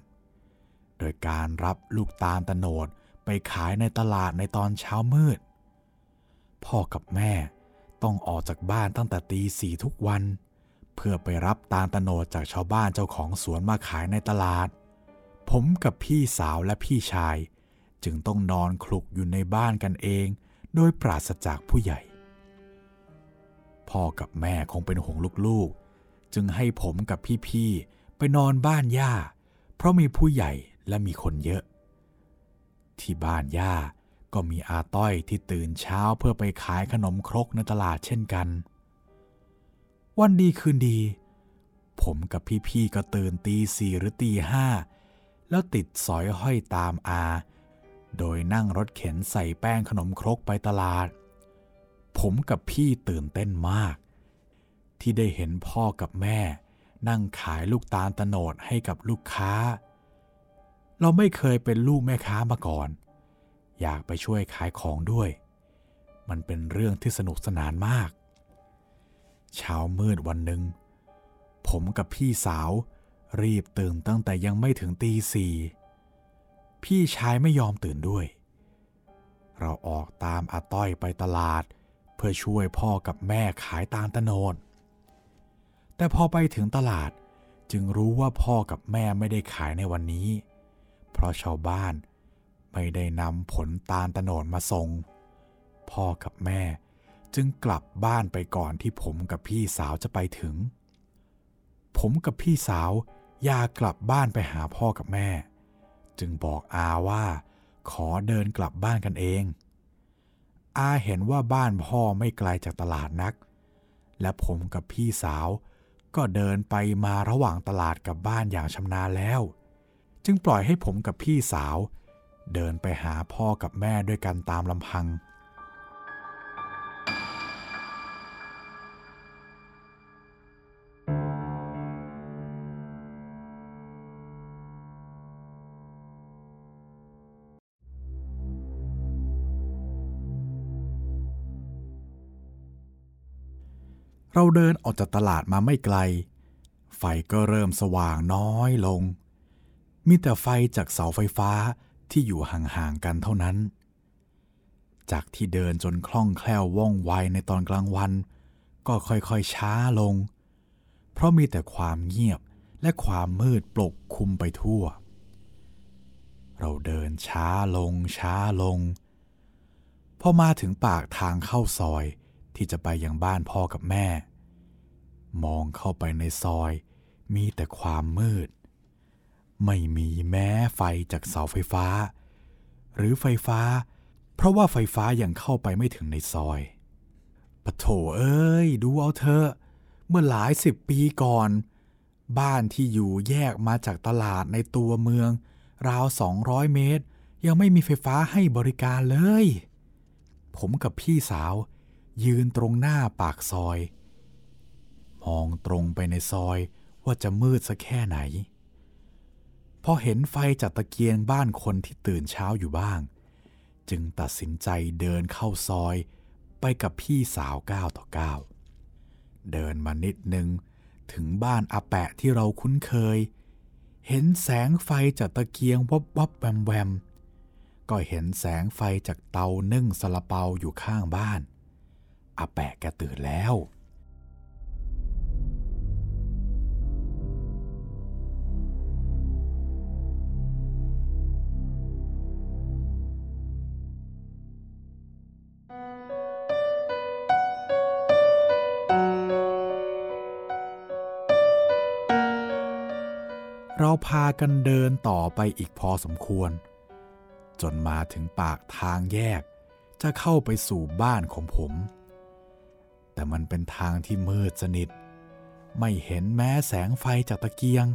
โดยการรับลูกตาลตะโนดไปขายในตลาดในตอนเช้ามืด พ่อกับแม่ต้องออกจากบ้านตั้งแต่ตีสี่ทุกวันเเพื่อไปรับตาลตโนดจากชาวบ้านเจ้าของสวนมาขายในตลาด ผมกับพี่สาวและพี่ชาย จึงต้องนอนคลุกอยู่ในบ้านกันเอง โดยปราศจากผู้ใหญ่ พ่อกับแม่คงเป็นห่วงลูกๆ จึงให้ผมกับพี่ๆ ไปนอนบ้านย่า เพราะมีผู้ใหญ่และมีคนเยอะ ที่บ้านย่าก็มีอาต้อยที่ตื่นเช้าเพื่อไปขายขนมครกในตลาดเช่นกัน วันดีคืนดี ผมกับพี่ๆก็ตื่นตีสี่หรือตีห้า แล้วติดสอยห้อยตามอา โดยนั่งรถเข็นใส่แป้งขนมครกไปตลาด ผมกับพี่ตื่นเต้นมาก ที่ได้เห็นพ่อกับแม่ นั่งขายลูกตาลตโนดให้กับลูกค้า เราไม่เคยเป็นลูกแม่ค้ามาก่อน อยากไปช่วยขายของด้วย มันเป็นเรื่องที่สนุกสนานมาก เช้ามืดวันหนึ่ง ผมกับพี่สาวรีบตื่นตั้งแต่ยังไม่ถึงตีสี่พี่ชายไม่ยอมตื่นด้วย เราออกตามอาต้อยไปตลาด เพื่อช่วยพ่อกับแม่ขายตาลตะโนดแต่พอไปถึงตลาดจึงรู้ว่าพ่อกับแม่ไม่ได้ขายในวันนี้ เพราะชาวบ้านไม่ได้นำผลตาลตะโนดมาส่ง พ่อกับแม่ จึงกลับบ้านไปก่อนที่ผมกับพี่สาวจะไปถึง ผมกับพี่สาวอยากกลับบ้านไปหาพ่อกับแม่ จึงบอกอาว่า ขอเดินกลับบ้านกันเอง อาเห็นว่าบ้านพ่อไม่ไกลจากตลาดนัก และผมกับพี่สาวก็เดินไปมาระหว่างตลาดกับบ้านอย่างชำนาญแล้ว จึงปล่อยให้ผมกับพี่สาว เดินไปหาพ่อกับแม่ด้วยกันตามลำพัง เราเดินออกจากตลาดมาไม่ไกล ไฟก็เริ่มสว่างน้อยลง มีแต่ไฟจากเสาไฟฟ้าที่อยู่ห่างๆกันเท่านั้น จากที่เดินจนคล่องแคล่วว่องไวในตอนกลางวัน ก็ค่อยๆช้าลง เพราะมีแต่ความเงียบและความมืดปกคลุมไปทั่ว เราเดินช้าลงช้าลง พอมาถึงปากทางเข้าซอย ที่จะไปยังบ้านพ่อกับแม่ มองเข้าไปในซอยมีแต่ความมืด ไม่มีแม้ไฟจากเสาไฟฟ้า หรือไฟฟ้า เพราะว่าไฟฟ้ายังเข้าไปไม่ถึงในซอยปะโถเอ้ย ดูเอาเถอเมื่อหลายสิบปีก่อน บ้านที่อยู่แยกมาจากตลาดในตัวเมือง ราวสองร้อยเมตร ยังไม่มีไฟฟ้าให้บริการเลย ผมกับพี่สาว ยืนตรงหน้าปากซอย มองตรงไปในซอยว่าจะมืดสักแค่ไหน พอเห็นไฟจากตะเกียงบ้านคนที่ตื่นเช้าอยู่บ้าง จึงตัดสินใจเดินเข้าซอยไปกับพี่สาวก้าวต่อก้าวเดินมานิดนึง ถึงบ้านอาแปะที่เราคุ้นเคย เห็นแสงไฟจากตะเกียงวับวับแวมแวมก็เห็นแสงไฟจากเตานึ่งสละเปาอยู่ข้างบ้าน อาแปะแกตื่นแล้ว เราพากันเดินต่อไปอีกพอสมควร จนมาถึงปากทางแยกจะเข้าไปสู่บ้านของผม แต่มันเป็นทางที่มืดสนิท ไม่เห็นแม้แสงไฟจากตะเกียง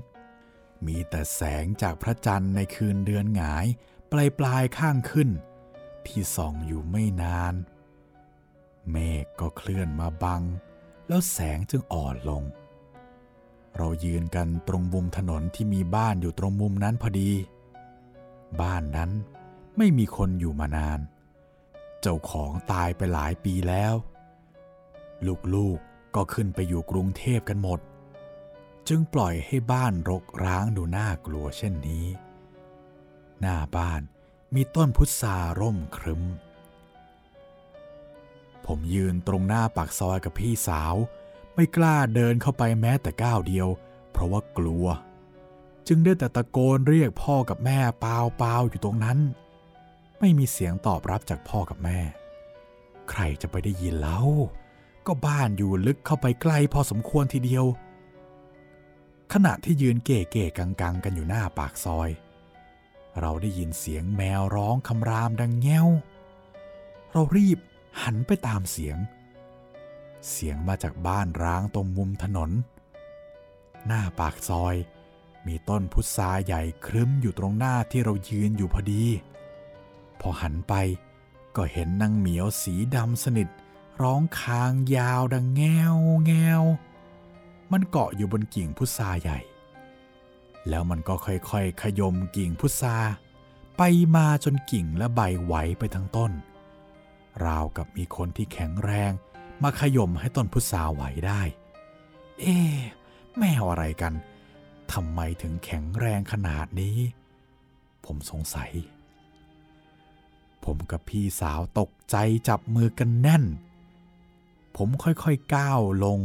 มีแต่แสงจากพระจันทร์ในคืนเดือนหงาย ปลายปลายข้างขึ้น ที่ส่องอยู่ไม่นาน เมฆก็เคลื่อนมาบัง แล้วแสงจึงอ่อนลง เรายืนกันตรงมุมถนนที่มีบ้านอยู่ตรงมุมนั้นพอดี บ้านนั้นไม่มีคนอยู่มานาน เจ้าของตายไปหลายปีแล้ว ลูกๆก็ขึ้นไปอยู่กรุงเทพกันหมด จึงปล่อยให้บ้านรกร้างดูน่ากลัวเช่นนี้ หน้าบ้านมีต้นพุทราร่มครึ้ม ผมยืนตรงหน้าปากซอยกับพี่สาว ไม่กล้าเดินเข้าไปแม้แต่ก้าวเดียว เพราะว่ากลัว จึงได้แต่ตะโกนเรียกพ่อกับแม่เปล่าเปล่าอยู่ตรงนั้น ไม่มีเสียงตอบรับจากพ่อกับแม่ ใครจะไปได้ยินเล่า ก็บ้านอยู่ลึกเข้าไปใกลพอสมควรทีเดียว ขณะที่ยืนเก๋ๆกังๆ กันอยู่หน้าปากซอย เราได้ยินเสียงแมวร้องคำรามดังแง้ว เรารีบหันไปตามเสียง เสียงมาจากบ้านร้างตรงมุมถนน หน้าปากซอยมีต้นพุทราใหญ่ครึ้มอยู่ตรงหน้าที่เรายืนอยู่พอดี พอหันไปก็เห็นนางเหมียวสีดำสนิท ร้องคางยาวดังแงวแงวมันเกาะอยู่บนกิ่งพุทราใหญ่ แล้วมันก็ค่อยๆขยมกิ่งพุทราไปมาจนกิ่งและใบไหวไปทั้งต้น ราวกับมีคนที่แข็งแรงมาขยมให้ต้นพุทราไหวได้ เอ๊ะแมวอะไรกันทำไมถึงแข็งแรงขนาดนี้ ผมสงสัย ผมกับพี่สาวตกใจจับมือกันแน่น ผมค่อยๆก้าวลง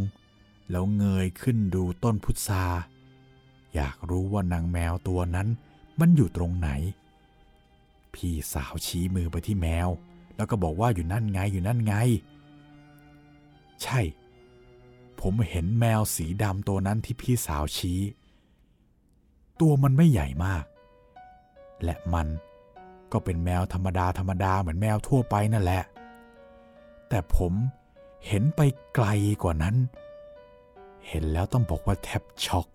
แล้วเงยขึ้นดูต้นพุทราอยากรู้ว่านางแมวตัวนั้นมันอยู่ตรงไหน พี่สาวชี้มือไปที่แมว แล้วก็บอกว่าอยู่นั่นไงอยู่นั่นไง ใช่ ผมเห็นแมวสีดำตัวนั้นที่พี่สาวชี้ ตัวมันไม่ใหญ่มาก และมันก็เป็นแมวธรรมดาธรรมดาเหมือนแมวทั่วไปนั่นแหละ แต่ผม เห็นไปไกลกว่านั้น เห็นแล้วต้องบอกว่าแทบช็อก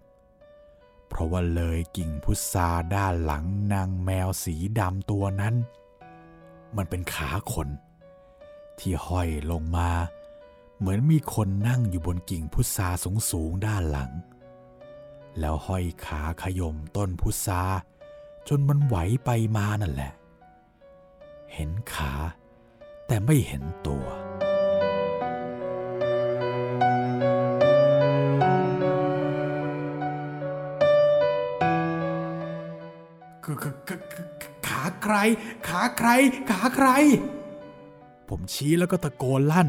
เพราะว่าเลยกิ่งพุทราด้านหลังนางแมวสีดำตัวนั้น มันเป็นขาคน ที่ห้อยลงมา เหมือนมีคนนั่งอยู่บนกิ่งพุทราสูงสูงๆด้านหลัง แล้วห้อยขาขยมต้นพุทราจนมันไหวไปมานั่นแหละ เห็นขาแต่ไม่เห็นตัว คือขาใคร ขาใคร ขาใคร ผมชี้แล้วก็ตะโกนลั่น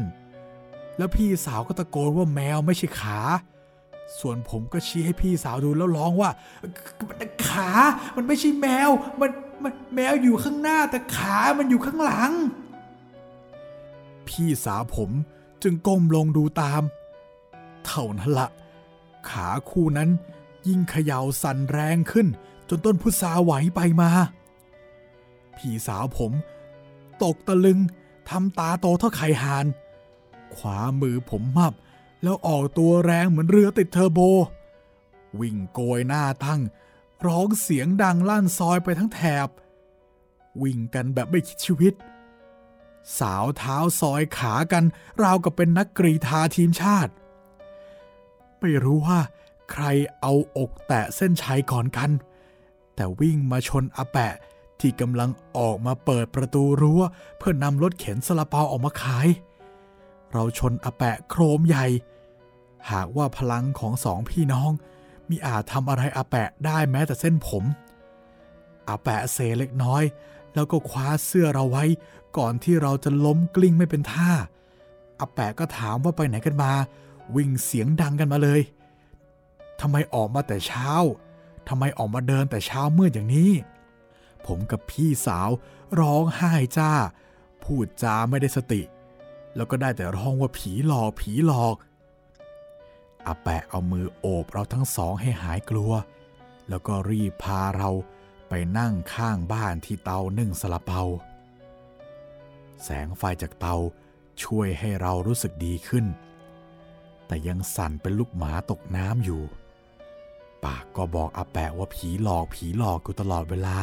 แล้วพี่สาวก็ตะโกนว่าแมวไม่ใช่ขา ส่วนผมก็ชี้ให้พี่สาวดูแล้วร้องว่า ขา มันไม่ใช่แมว มันมันแมวอยู่ข้างหน้าแต่ขามันอยู่ข้างหลัง พี่สาวผมจึงก้มลงดูตาม เท่านั้นละขาคู่นั้นยิ่งเขย่าสั่นแรงขึ้น นต้นพุทราไหวไปมา พี่สาวผม ตกตะลึงทำตาโตเท่าไข่หาน ขวามือผมมับ แล้วออกตัวแรงเหมือนเรือติดเทอร์โบ วิ่งโกยหน้าตั้ง ร้องเสียงดังลั่นซอยไปทั้งแถบ วิ่งกันแบบไม่คิดชีวิต สาวเท้าซอยขากันราวกับเป็นนักกรีธาทีมชาติ ไม่รู้ว่าใครเอาอกแตะเส้นชัยก่อนกัน แต่วิ่งมาชนอาแปะ ที่กำลังออกมาเปิดประตูรั้ว เพื่อนำรถเข็นสลาเปาออกมาขาย เราชนอาแปะโครมใหญ่ หากว่าพลังของสองพี่น้อง มีอาจทำอะไรอาแปะได้แม้แต่เส้นผมอาแปะเซเล็กน้อย แล้วก็คว้าเสื้อเราไว้ ก่อนที่เราจะล้มกลิ้งไม่เป็นท่าอาแปะก็ถามว่าไปไหนกันมา วิ่งเสียงดังกันมาเลยทำไมออกมาแต่เช้า ทำไมออกมาเดินแต่เช้ามืดอย่างนี้ ผมกับพี่สาวร้องไห้จ้า พูดจาไม่ได้สติ แล้วก็ได้แต่ร้องว่าผีหลอกผีหลอกอาแปะเอามือโอบเราทั้งสองให้หายกลัว แล้วก็รีบพาเราไปนั่งข้างบ้านที่เตานึ่งสลาเปา แสงไฟจากเตาช่วยให้เรารู้สึกดีขึ้น แต่ยังสั่นเป็นลูกหมาตกน้ำอยู่ ปากก็บอกอาแปะว่าผีหลอกผีหลอกอยู่ตลอดเวลา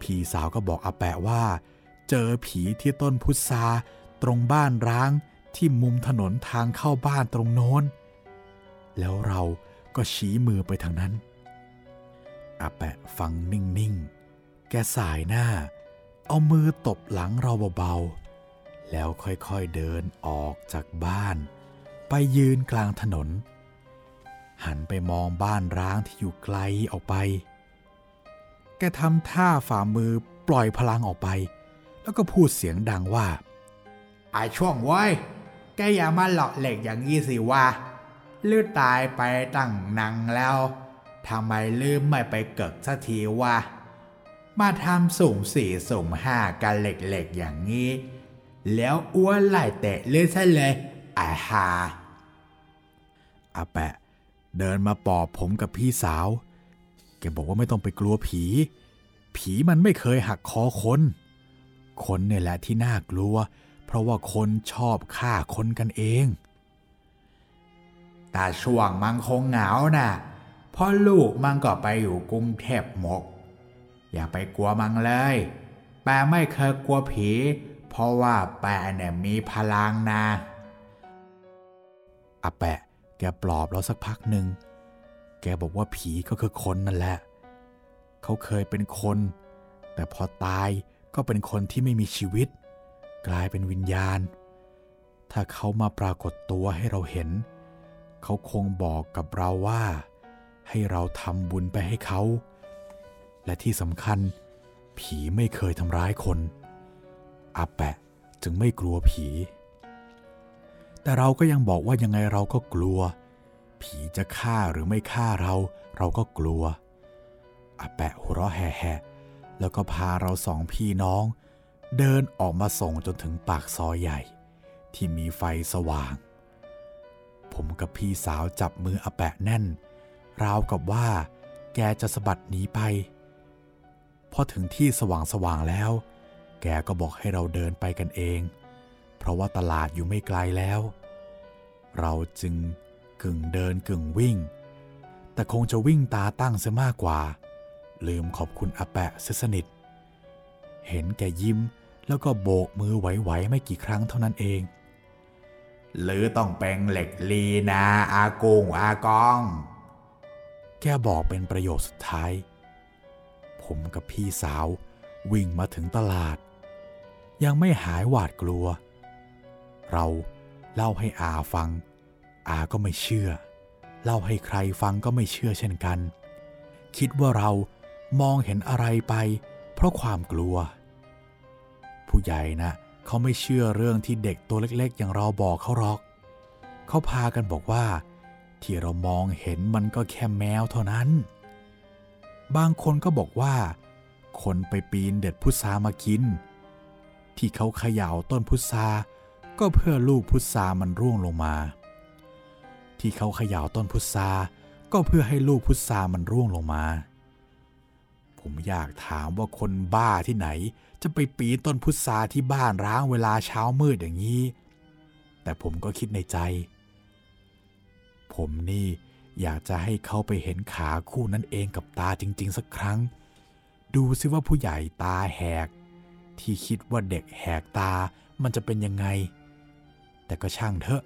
พี่สาวก็บอกอาแปะว่า เจอผีที่ต้นพุทราตรงบ้านร้างที่มุมถนนทางเข้าบ้านตรงโน้น แล้วเราก็ชี้มือไปทางนั้นอาแปะฟังนิ่งๆ แกสายหน้า เอามือตบหลังเราเบาๆ แล้วค่อยๆเดินออกจากบ้าน ไปยืนกลางถนน หันไปมองบ้านร้างที่อยู่ไกลออกไป แกทำท่าฝ่ามือปล่อยพลังออกไป แล้วก็พูดเสียงดังว่า ไอช่วงไว้ยแกอย่ามาหลอกเหล็กอย่างนี้สิวะลือตายไปตั้งนังแล้วทำไมลืมไม่ไปเกิกสักทีวะมาทำสุ่มสี่สุ่มห้ากันเหล็กๆอย่างนี้ แล้วอ้วนไล่เตะลือซะเลยไอาฮาอาแปะ เดินมาปอบผมกับพี่สาว แกบอกว่าไม่ต้องไปกลัวผี ผีมันไม่เคยหักคอคน คนเนี่ยแหละที่น่ากลัว เพราะว่าคนชอบฆ่าคนกันเองแต่ช่วงมังคงเหงาน่ะพราะลูกมันก็ไปอยู่กรุงเทพหมก อย่าไปกลัวมังเลย แปะไม่เคยกลัวผี เพราะว่าแปะเนี่ยมีพลังนะอาแปะ แกปลอบเราสักพักหนึ่ง แกบอกว่าผีก็คือคนนั่นแหละ เขาเคยเป็นคน แต่พอตายก็เป็นคนที่ไม่มีชีวิต กลายเป็นวิญญาณ ถ้าเขามาปรากฏตัวให้เราเห็น เขาคงบอกกับเราว่า ให้เราทำบุญไปให้เขา และที่สำคัญ ผีไม่เคยทำร้ายคนอาแปะจึงไม่กลัวผี แต่เราก็ยังบอกว่ายังไงเราก็กลัว ผีจะฆ่าหรือไม่ฆ่าเรา เราก็กลัวอาแปะหัวเราะแห่ๆแล้วก็พาเราสองพี่น้อง เดินออกมาส่งจนถึงปากซอยใหญ่ ที่มีไฟสว่าง ผมกับพี่สาวจับมืออาแปะแน่น ราวกับว่า แกจะสะบัดหนีไป พอถึงที่สว่างๆแล้ว แกก็บอกให้เราเดินไปกันเอง เพราะว่าตลาดอยู่ไม่ไกลแล้ว เราจึงกึ่งเดินกึ่งวิ่ง แต่คงจะวิ่งตาตั้งเสียมากกว่า ลืมขอบคุณอาแปะเสสนิท เห็นแกยิ้มแล้วก็โบกมือไหวๆไม่กี่ครั้งเท่านั้นเอง หรือต้องเป็นเหล็กลีนะอากงอากอง แกบอกเป็นประโยคสุดท้าย ผมกับพี่สาววิ่งมาถึงตลาด ยังไม่หายหวาดกลัว เราเล่าให้อาฟัง อาก็ไม่เชื่อ เล่าให้ใครฟังก็ไม่เชื่อเช่นกัน คิดว่าเรามองเห็นอะไรไป เพราะความกลัว ผู้ใหญ่นะเขาไม่เชื่อเรื่องที่เด็กตัวเล็กๆ อย่างเราบอกเขาหรอก เขาพากันบอกว่า ที่เรามองเห็นมันก็แค่แมวเท่านั้น บางคนก็บอกว่า คนไปปีนเด็ดพุทรามากิน ที่เขาเขย่าต้นพุทรา ก็เพื่อลูกพุทรามันร่วงลงมา ที่เขาเขย่าต้นพุทราก็เพื่อให้ลูกพุทรามันร่วงลงมา ผมอยากถามว่าคนบ้าที่ไหน จะไปปีนต้นพุทราที่บ้านร้างเวลาเช้ามืดอย่างนี้ แต่ผมก็คิดในใจ ผมนี่อยากจะให้เขาไปเห็นขาคู่นั้นเองกับตาจริง ๆ สักครั้ง ดูซิว่าผู้ใหญ่ตาแหก ที่คิดว่าเด็กแหกตามันจะเป็นยังไง แต่ก็ช่างเถอะ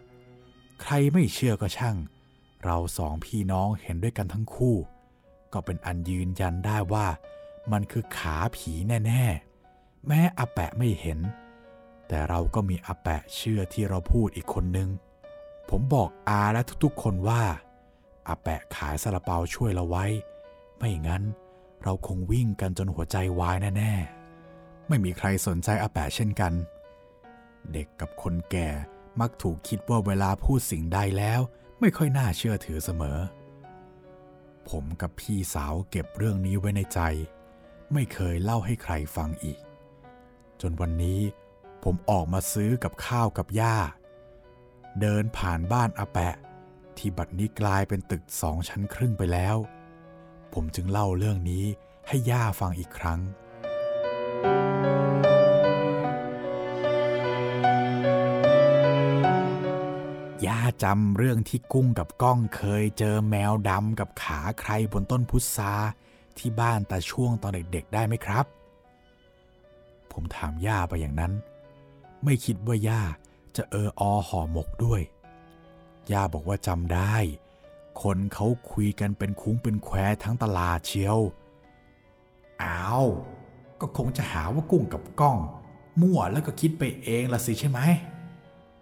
ใครไม่เชื่อก็ช่าง เราสองพี่น้องเห็นด้วยกันทั้งคู่ ก็เป็นอันยืนยันได้ว่ามันคือขาผีแน่ๆ แม้อาแปะไม่เห็น แต่เราก็มีอาแปะเชื่อที่เราพูดอีกคนนึง ผมบอกอาและทุกๆคนว่าอาแปะขายซาลาเปาช่วยเราไว้ ไม่งั้นเราคงวิ่งกันจนหัวใจวายแน่ๆ ไม่มีใครสนใจอาแปะเช่นกัน เด็กกับคนแก่ มักถูกคิดว่าเวลาพูดสิ่งใดแล้ว ไม่ค่อยน่าเชื่อถือเสมอ ผมกับพี่สาวเก็บเรื่องนี้ไว้ในใจ ไม่เคยเล่าให้ใครฟังอีก จนวันนี้ผมออกมาซื้อกับข้าวกับย่า เดินผ่านบ้านอาแปะ ที่บัดนี้กลายเป็นตึกสองชั้นครึ่งไปแล้ว ผมจึงเล่าเรื่องนี้ให้ย่าฟังอีกครั้ง ย่าจำเรื่องที่กุ้งกับก้องเคยเจอแมวดำกับขาใครบนต้นพุทราที่บ้านตาช่วงตอนเด็กๆได้ไหมครับ ผมถามย่าไปอย่างนั้น ไม่คิดว่าย่าจะเอออห่อหมกด้วย ย่าบอกว่าจำได้ คนเขาคุยกันเป็นคุ้งเป็นแควทั้งตลาดเชียวอ้าวก็คงจะหาว่ากุ้งกับก้อง มั่วแล้วก็คิดไปเองละสิใช่ไหม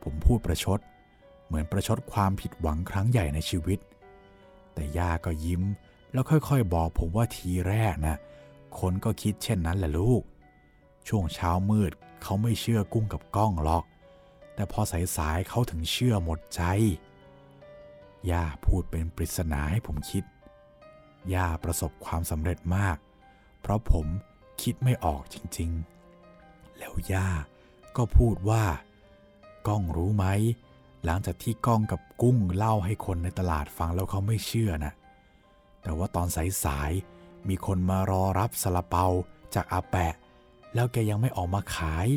ผมพูดประชด เหมือนประชดความผิดหวังครั้งใหญ่ในชีวิต แต่ย่าก็ยิ้มแล้วค่อยๆ บอกผมว่าทีแรกนะคนก็คิดเช่นนั้นแหละลูก ช่วงเช้ามืดเขาไม่เชื่อกุ้งกับก้องหรอก แต่พอสายๆเขาถึงเชื่อหมดใจ ย่าพูดเป็นปริศนาให้ผมคิด ย่าประสบความสำเร็จมาก เพราะผมคิดไม่ออกจริงๆ แล้วย่าก็พูดว่า ก้องรู้ไหม หลังจากที่ก้องกับกุ้งเล่าให้คนในตลาดฟังแล้วเขาไม่เชื่อนะแต่ว่าตอนสายๆมีคนมารอรับสลาเปาจากอาแปะ แล้วแกยังไม่ออกมาขาย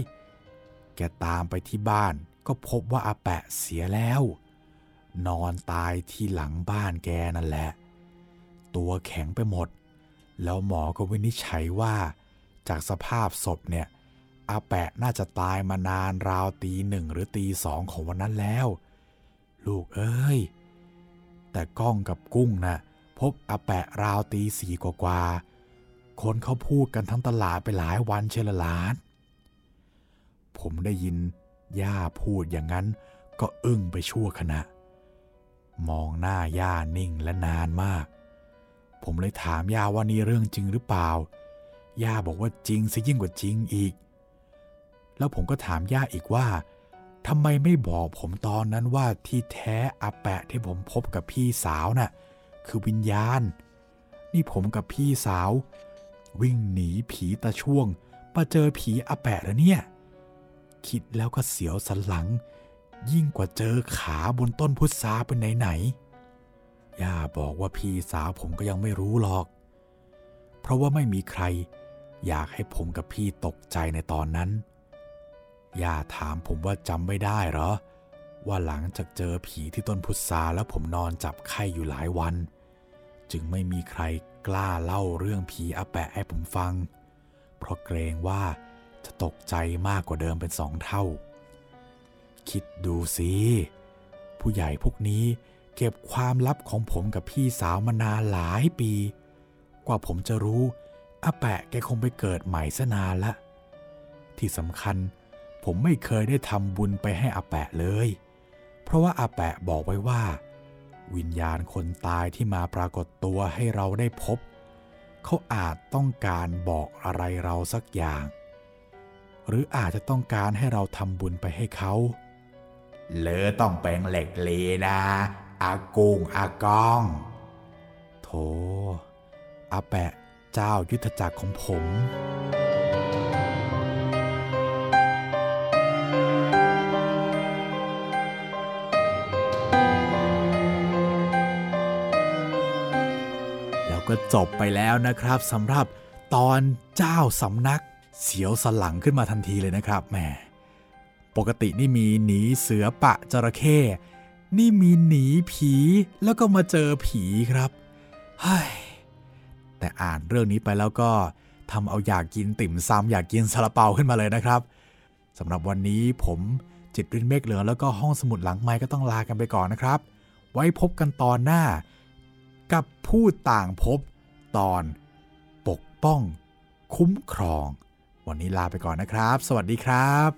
แกตามไปที่บ้านก็พบว่าอาแปะเสียแล้ว นอนตายที่หลังบ้านแกนั่นแหละ ตัวแข็งไปหมด แล้วหมอก็วินิจฉัยว่า จากสภาพศพเนี่ย อาแปะน่าจะตายมานานราวตีหนึ่งหรือตีสองของวันนั้นแล้ว ลูกเอ้ย แต่ก้องกับกุ้งนะ่ะพบอาแปะราวตีสี่กว่าๆคนเขาพูดกันทั้งตลาดไปหลายวันเชลลาน ผมได้ยินย่าพูดอย่างนั้นก็อึ้งไปชั่วขณะ มองหน้าย่านิ่งและนานมาก ผมเลยถามย่าว่านี่เรื่องจริงหรือเปล่า ย่าบอกว่าจริงซะยิ่งกว่าจริงอีก แล้วผมก็ถามย่าอีกว่าทำไมไม่บอกผมตอนนั้นว่าที่แท้อาแปะที่ผมพบกับพี่สาวน่ะ คือวิญญาณ นี่ผมกับพี่สาว วิ่งหนีผีตาช่วงมาเจอผีอาแปะแล้วเนี่ย คิดแล้วก็เสียวสันหลัง ยิ่งกว่าเจอขาบนต้นพุทราเป็นไหนๆย่าบอกว่าพี่สาวผมก็ยังไม่รู้หรอก เพราะว่าไม่มีใคร อยากให้ผมกับพี่ตกใจในตอนนั้น ย่าถามผมว่าจำไม่ได้เหรอ ว่าหลังจากเจอผีที่ต้นพุทราแล้วผมนอนจับไข้อยู่หลายวัน จึงไม่มีใครกล้าเล่าเรื่องผีอาแปะให้ผมฟัง เพราะเกรงว่าจะตกใจมากกว่าเดิมเป็นสองเท่า คิดดูสิ ผู้ใหญ่พวกนี้เก็บความลับของผมกับพี่สาวมานานหลายปี กว่าผมจะรู้อาแปะแกคงไปเกิดใหม่ซะนานละ ที่สำคัญ ผมไม่เคยได้ทำบุญไปให้อาแปะเลย เพราะว่าอาแปะบอกไว้ว่า วิญญาณคนตายที่มาปรากฏตัวให้เราได้พบ เขาอาจต้องการบอกอะไรเราสักอย่าง หรืออาจจะต้องการให้เราทำบุญไปให้เขาเลอต้องเป็นเหล็กเลีนะอากุงอากองโถอาแปะเจ้ายุทธจักรของผม ก็จบไปแล้วนะครับสำหรับตอนเจ้าสำนัก เสียวสลังขึ้นมาทันทีเลยนะครับแหมปกตินี่มีหนีเสือปะจระเข้นี่มีหนีผีแล้วก็มาเจอผีครับเฮ้ยแต่อ่านเรื่องนี้ไปแล้วก็ทำเอาอยากกินติ่มซำอยากกินซาลาเปาขึ้นมาเลยนะครับสำหรับวันนี้ผมจิตรินเมฆเหลืองแล้วก็ห้องสมุดหลังไม้ก็ต้องลากันไปก่อนนะครับ ไว้พบกันตอนหน้า กับผู้ต่างพบตอน ปกป้อง คุ้มครอง วันนี้ลาไปก่อนนะครับ สวัสดีครับ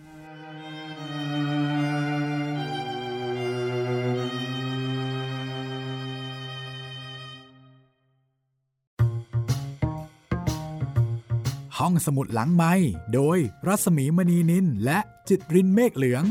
ห้องสมุดหลังไม้โดยรัสมีมณีนินและจิตรินเมฆเหลือง